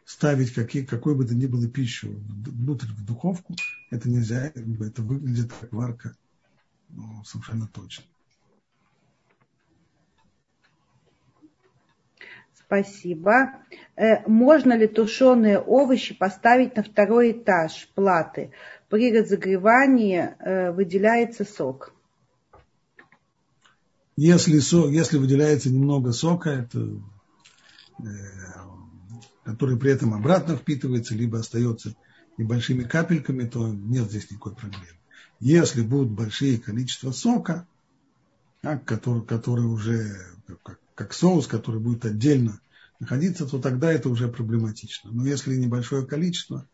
ставить какие, какой бы то ни было пищу внутрь в духовку, это нельзя, это выглядит как варка ну, совершенно точно. Спасибо. Э, можно ли тушеные овощи поставить на второй этаж платы? При разогревании э, выделяется сок. Если, сок, если выделяется немного сока, это э, который при этом обратно впитывается, либо остается небольшими капельками, то нет здесь никакой проблемы. Если будут большие количества сока, а, который, который уже как, как соус, который будет отдельно находиться, то тогда это уже проблематично. Но если небольшое количество,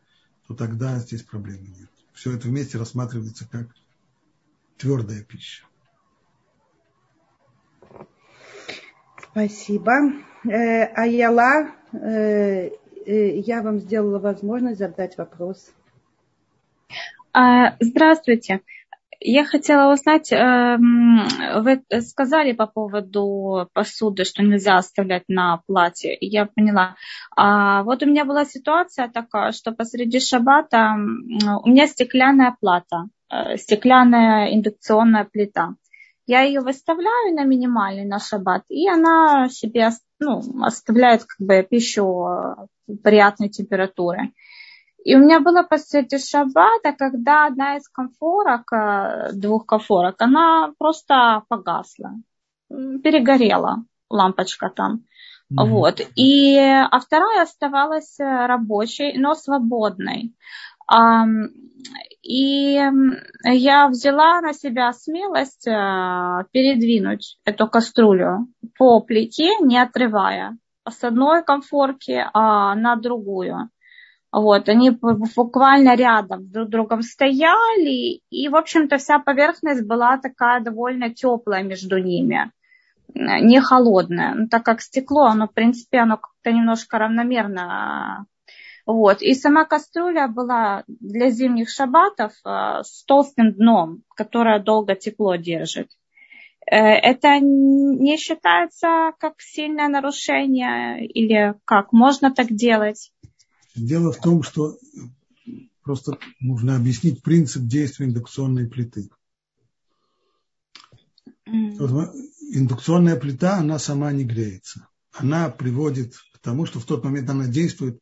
то тогда здесь проблемы нет. Все это вместе рассматривается как твердая пища. Спасибо. Э, Аяла Э, э, я вам сделала возможность задать вопрос. А, здравствуйте. Я хотела узнать, вы сказали по поводу посуды, что нельзя оставлять на платье. Я поняла. А вот у меня была ситуация такая, что посреди шабата у меня стеклянная плата, стеклянная индукционная плита. Я ее выставляю на минимальный на шаббат, и она себе ну, оставляет как бы пищу э, приятной температуры. И у меня было посреди шаббата, когда одна из конфорок, э, двух конфорок, она просто погасла, перегорела лампочка там. Mm-hmm. Вот. И, а вторая оставалась э, рабочей, но свободной. И я взяла на себя смелость э, передвинуть эту кастрюлю по плите, не отрывая с одной комфорки а на другую. Вот, они буквально рядом друг с другом стояли, и, в общем-то, вся поверхность была такая довольно теплая между ними, не холодная. Ну, так как стекло, оно, в принципе, оно как-то немножко равномерно вот. И сама кастрюля была для зимних шабатов э, с толстым дном, которое долго тепло держит. Э, это не считается как сильное нарушение или как? Можно так делать? Дело в том, что просто нужно объяснить принцип действия индукционной плиты. Mm. Индукционная плита, она сама не греется. Она приводит к тому, что в тот момент она действует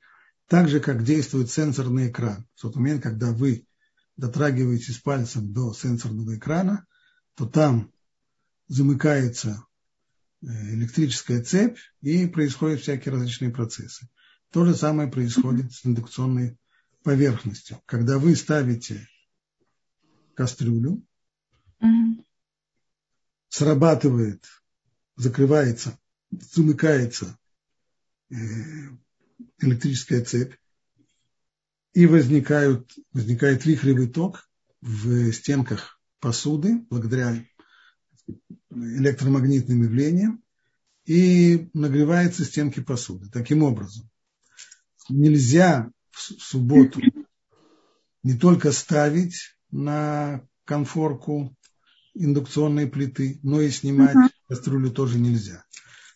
так же, как действует сенсорный экран. В тот момент, когда вы дотрагиваетесь пальцем до сенсорного экрана, то там замыкается э, электрическая цепь и происходят всякие различные процессы. То же самое происходит с индукционной поверхностью. Когда вы ставите кастрюлю, mm-hmm. срабатывает, закрывается, замыкается э, электрическая цепь, и возникают, возникает вихревый ток в стенках посуды благодаря электромагнитным явлениям и нагреваются стенки посуды. Таким образом, нельзя в субботу не только ставить на конфорку индукционной плиты, но и снимать uh-huh. кастрюлю тоже нельзя.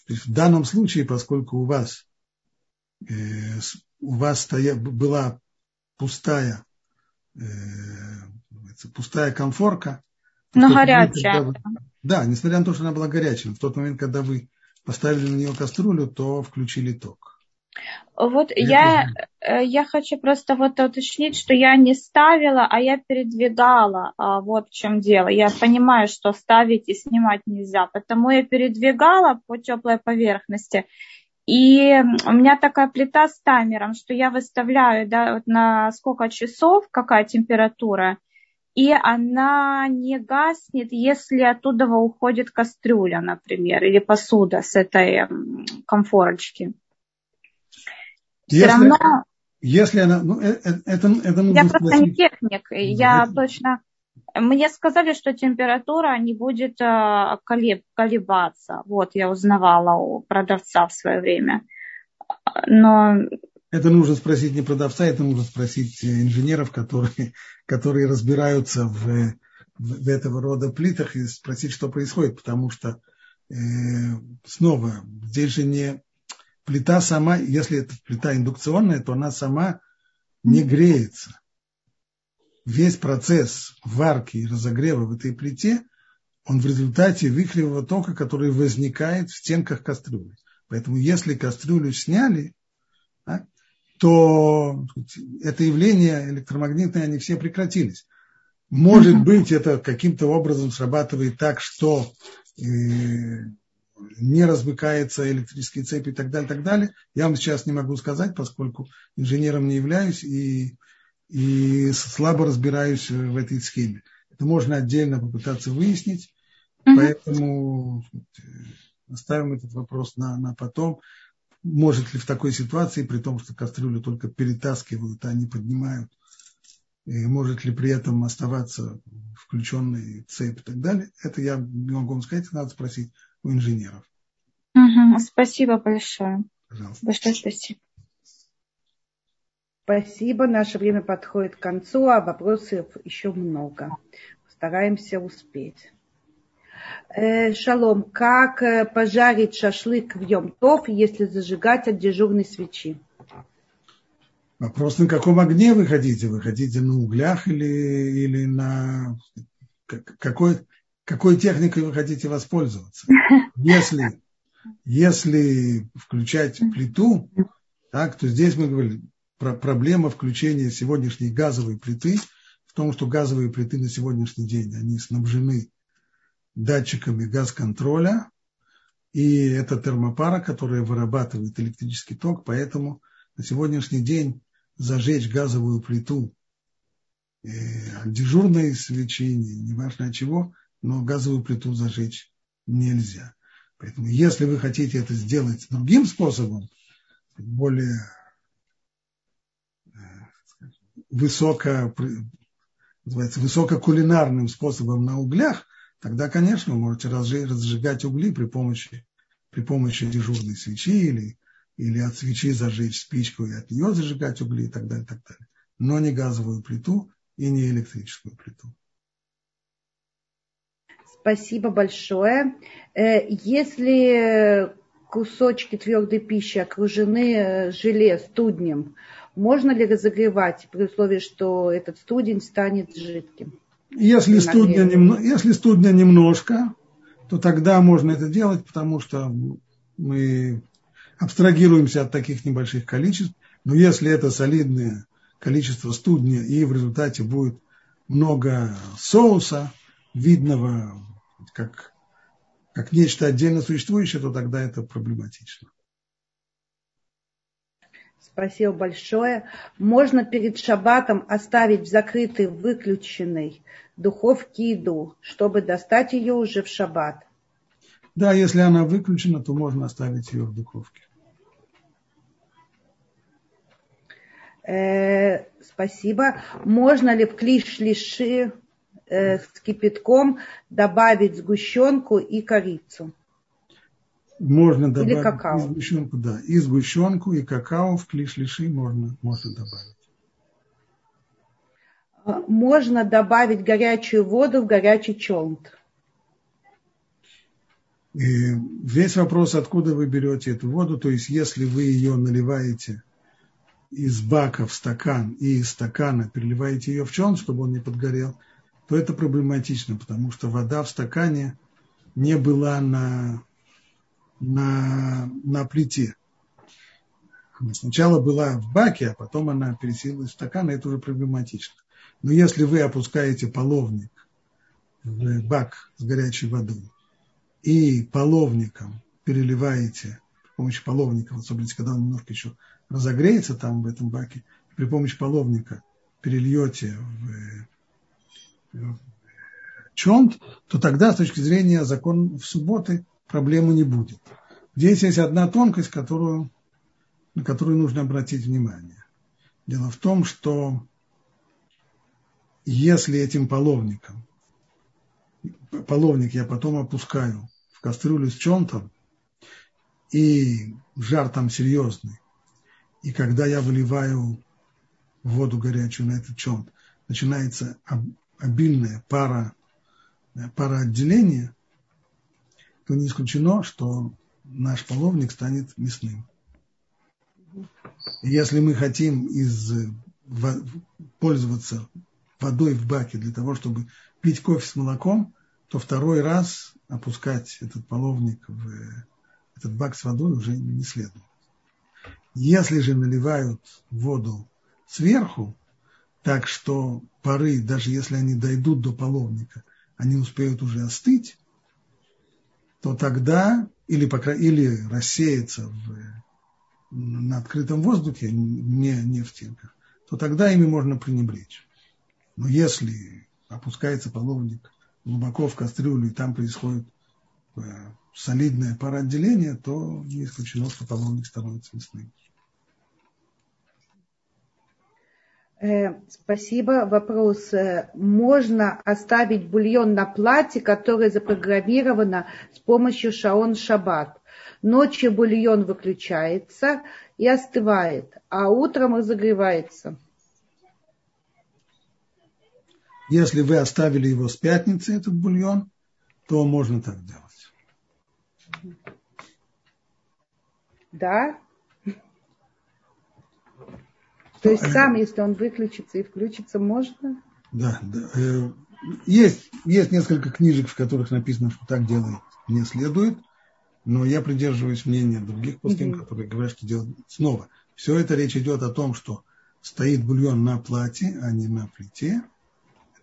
То есть в данном случае, поскольку у вас, у вас стоя, была пустая, э, пустая конфорка. Но горячая. Момент, вы, да, несмотря на то, что она была горячей, в тот момент, когда вы поставили на нее кастрюлю, то включили ток. Вот я, э, я хочу просто вот уточнить, что я не ставила, а я передвигала. А вот в чем дело. Я понимаю, что ставить и снимать нельзя, потому я передвигала по теплой поверхности. И у меня такая плита с таймером, что я выставляю да, вот на сколько часов, какая температура, и она не гаснет, если оттуда уходит кастрюля, например, или посуда с этой комфорочки. Если, равно... если она, ну, это, это, это нужно Я просто не техник, я точно мне сказали, что температура не будет э, колебаться. Вот, я узнавала у продавца в свое время. Но... Это нужно спросить не продавца, это нужно спросить инженеров, которые, которые разбираются в, в этого рода плитах и спросить, что происходит, потому что э, снова здесь же не плита сама, если это плита индукционная, то она сама не греется весь процесс варки и разогрева в этой плите, он в результате вихревого тока, который возникает в стенках кастрюли. Поэтому если кастрюлю сняли, да, то это явление электромагнитное, они все прекратились. Может быть, это каким-то образом срабатывает так, что э, не размыкается электрические цепи и так далее, так далее. Я вам сейчас не могу сказать, поскольку инженером не являюсь и и слабо разбираюсь в этой схеме. Это можно отдельно попытаться выяснить, mm-hmm. поэтому оставим этот вопрос на, на потом. Может ли в такой ситуации, при том, что кастрюлю только перетаскивают, а не поднимают, и может ли при этом оставаться включенный цепь и так далее, это я не могу вам сказать, надо спросить у инженеров. Угу, спасибо большое. Пожалуйста. Большое спасибо. Спасибо. Наше время подходит к концу, а вопросов еще много. Постараемся успеть. Э, шалом. Как э, пожарить шашлык в Йом-Тов, если зажигать от дежурной свечи? Вопрос, на каком огне вы хотите? Вы хотите на углях или, или на... Какой, какой техникой вы хотите воспользоваться? Если, если включать плиту, так, то здесь мы говорим, проблема включения сегодняшней газовой плиты в том, что газовые плиты на сегодняшний день, они снабжены датчиками газ-контроля, и это термопара, которая вырабатывает электрический ток, поэтому на сегодняшний день зажечь газовую плиту э, дежурной свечи, неважно от чего, но газовую плиту зажечь нельзя. Поэтому если вы хотите это сделать другим способом, более высоко, называется, высококулинарным способом на углях, тогда, конечно, вы можете разжигать угли при помощи, при помощи дежурной свечи или, или от свечи зажечь спичку и от нее зажигать угли и так далее, так далее. Но не газовую плиту и не электрическую плиту. Спасибо большое. Э, если кусочки твердой пищи окружены э, желе, студнем, можно ли разогревать при условии, что этот студень станет жидким? Если студня, немно, если студня немножко, то тогда можно это делать, потому что мы абстрагируемся от таких небольших количеств. Но если это солидное количество студня и в результате будет много соуса, видного как, как нечто отдельно существующее, то тогда это проблематично. Спасибо большое. Можно перед шаббатом оставить в закрытой, выключенной духовке еду, чтобы достать ее уже в шаббат. Да, если она выключена, то можно оставить ее в духовке. Э, спасибо. Можно ли в клиш-лиши э, с кипятком добавить сгущенку и корицу? Можно добавить Или какао. и сгущенку, да. И сгущенку, и какао в клиш-лиши можно, можно добавить. А, можно добавить горячую воду в горячий челнт. И весь вопрос, откуда вы берете эту воду, то есть если вы ее наливаете из бака в стакан и из стакана переливаете ее в челн, чтобы он не подгорел, то это проблематично, потому что вода в стакане не была на, на, на плите. Сначала была в баке, а потом она пересилась в стакан, и это уже проблематично. Но если вы опускаете половник в бак с горячей водой и половником переливаете с помощью половника, особенно когда он немножко еще разогреется там в этом баке, при помощи половника перельете в, в чонт, то тогда с точки зрения закона в субботы проблемы не будет. Здесь есть одна тонкость, которую, на которую нужно обратить внимание. Дело в том, что если этим половником, половник я потом опускаю в кастрюлю с чонтом, и жар там серьезный, и когда я выливаю воду горячую на этот чонт, начинается обильная пара, пара отделения, то не исключено, что наш половник станет мясным. Если мы хотим из, пользоваться водой в баке для того, чтобы пить кофе с молоком, то второй раз опускать этот половник в этот бак с водой уже не следует. Если же наливают воду сверху, так что пары, даже если они дойдут до половника, они успеют уже остыть, то тогда или, пока, или рассеяться в, на открытом воздухе, не, не в стенках, то тогда ими можно пренебречь. Но если опускается половник глубоко в кастрюлю, и там происходит э, солидное пароотделение, то не исключено, что половник становится мясным. Э, спасибо. Вопрос. Э, можно оставить бульон на плате, которое запрограммировано с помощью шаон шаббат. Ночью бульон выключается и остывает, а утром разогревается. Если вы оставили его с пятницы, этот бульон, то можно так делать. Да? То есть сам, если он выключится и включится, можно? Да, да. Э, есть, есть несколько книжек, в которых написано, что так делать не следует, но я придерживаюсь мнения других пластин, угу. которые говорят, что делать снова. Все это речь идет о том, что стоит бульон на плате, а не на плите.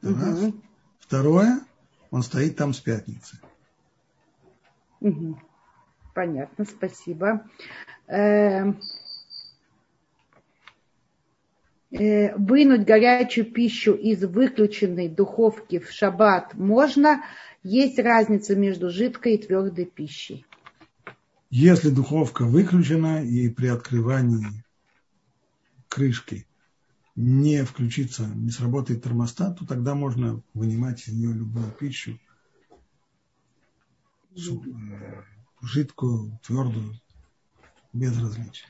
Это угу. раз. Второе, он стоит там с пятницы. Угу. Понятно, спасибо. Эм, Э, вынуть горячую пищу из выключенной духовки в шаббат можно. Есть разница между жидкой и твердой пищей. Если духовка выключена и при открывании крышки не включится, не сработает термостат, то тогда можно вынимать из нее любую пищу, э, жидкую, твердую, без различия.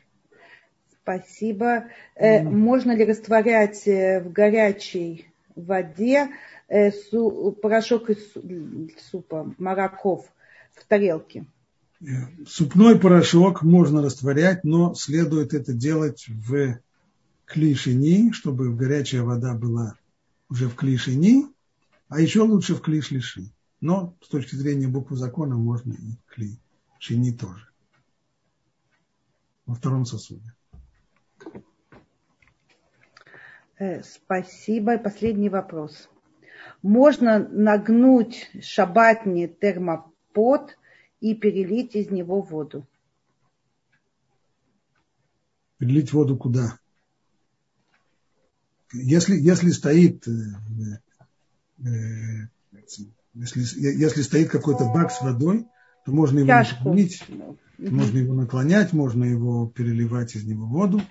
Спасибо. Mm. Можно ли растворять э, в горячей воде э, порошок из супа, мараков в тарелке? Супной порошок можно растворять, но следует это делать в клишини, чтобы горячая вода была уже в клишини, а еще лучше в клишлиши. Но с точки зрения буквы закона можно и клишини тоже. Во втором сосуде. Э, спасибо. Последний вопрос. Можно нагнуть шабатный термопод и перелить из него воду? Перелить воду куда? Если, если стоит э, э, если, если стоит какой-то бак с водой, то можно его наклонить, можно его наклонять, можно его переливать из него воду.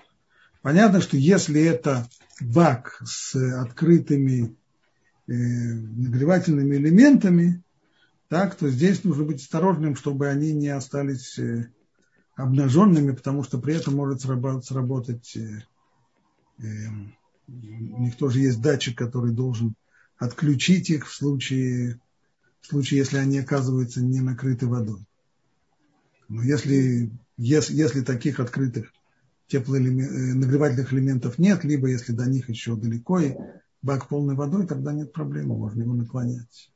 Понятно, что если это бак с открытыми э, нагревательными элементами, так, то здесь нужно быть осторожным, чтобы они не остались э, обнаженными, потому что при этом может сработать, э, у них тоже есть датчик, который должен отключить их в случае, в случае если они оказываются не накрыты водой. Но если, если, если таких открытых теплонагревательных элементов нет, либо если до них еще далеко и бак полной водой, тогда нет проблемы, можно его наклонять.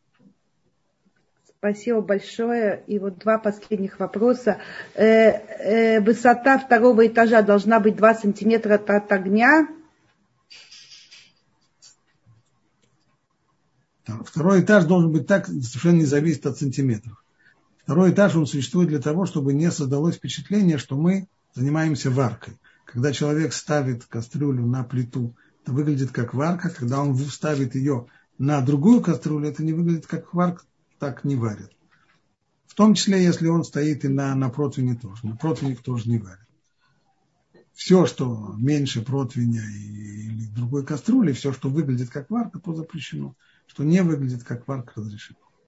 Спасибо большое. И вот два последних вопроса. Э, э, высота второго этажа должна быть 2 сантиметра от огня. Второй этаж должен быть так, совершенно не зависит от сантиметров. Второй этаж, он существует для того, чтобы не создалось впечатление, что мы занимаемся варкой. Когда человек ставит кастрюлю на плиту, это выглядит как варка. Когда он ставит ее на другую кастрюлю, это не выглядит как варка, так не варят. В том числе, если он стоит и на, на противне тоже. На противне тоже не варят. Все, что меньше противня или другой кастрюли, все, что выглядит как варка, то запрещено. Что не выглядит как варка, разрешено.